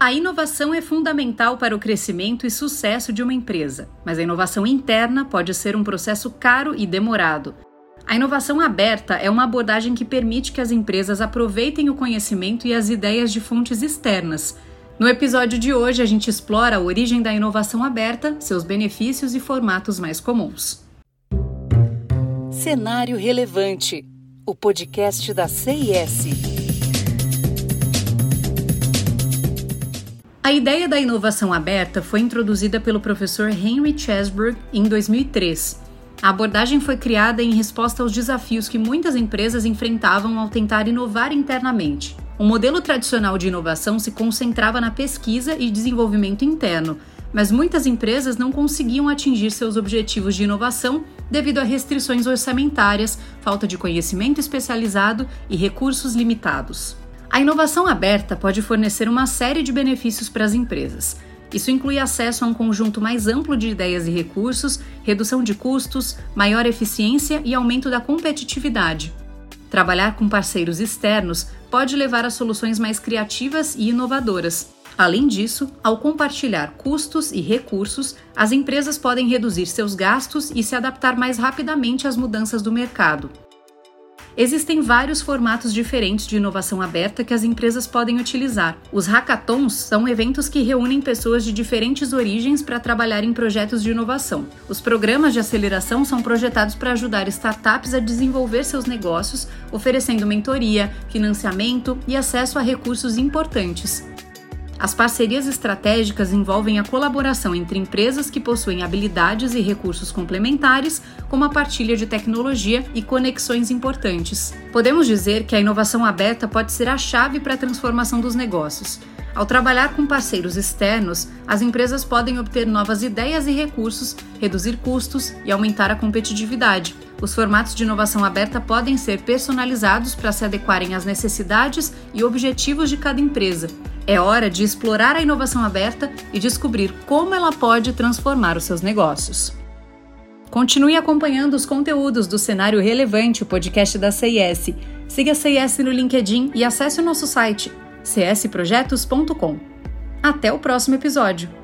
A inovação é fundamental para o crescimento e sucesso de uma empresa, mas a inovação interna pode ser um processo caro e demorado. A inovação aberta é uma abordagem que permite que as empresas aproveitem o conhecimento e as ideias de fontes externas. No episódio de hoje, a gente explora a origem da inovação aberta, seus benefícios e formatos mais comuns. Cenário Relevante o podcast da CIS. A ideia da inovação aberta foi introduzida pelo professor Henry Chesburg em 2003. A abordagem foi criada em resposta aos desafios que muitas empresas enfrentavam ao tentar inovar internamente. O modelo tradicional de inovação se concentrava na pesquisa e desenvolvimento interno, mas muitas empresas não conseguiam atingir seus objetivos de inovação devido a restrições orçamentárias, falta de conhecimento especializado e recursos limitados. A inovação aberta pode fornecer uma série de benefícios para as empresas. Isso inclui acesso a um conjunto mais amplo de ideias e recursos, redução de custos, maior eficiência e aumento da competitividade. Trabalhar com parceiros externos pode levar a soluções mais criativas e inovadoras. Além disso, ao compartilhar custos e recursos, as empresas podem reduzir seus gastos e se adaptar mais rapidamente às mudanças do mercado. Existem vários formatos diferentes de inovação aberta que as empresas podem utilizar. Os hackathons são eventos que reúnem pessoas de diferentes origens para trabalhar em projetos de inovação. Os programas de aceleração são projetados para ajudar startups a desenvolver seus negócios, oferecendo mentoria, financiamento e acesso a recursos importantes. As parcerias estratégicas envolvem a colaboração entre empresas que possuem habilidades e recursos complementares, como a partilha de tecnologia e conexões importantes. Podemos dizer que a inovação aberta pode ser a chave para a transformação dos negócios. Ao trabalhar com parceiros externos, as empresas podem obter novas ideias e recursos, reduzir custos e aumentar a competitividade. Os formatos de inovação aberta podem ser personalizados para se adequarem às necessidades e objetivos de cada empresa. É hora de explorar a inovação aberta e descobrir como ela pode transformar os seus negócios. Continue acompanhando os conteúdos do Cenário Relevante, o podcast da CIS. Siga a CIS no LinkedIn e acesse o nosso site csprojetos.com. Até o próximo episódio!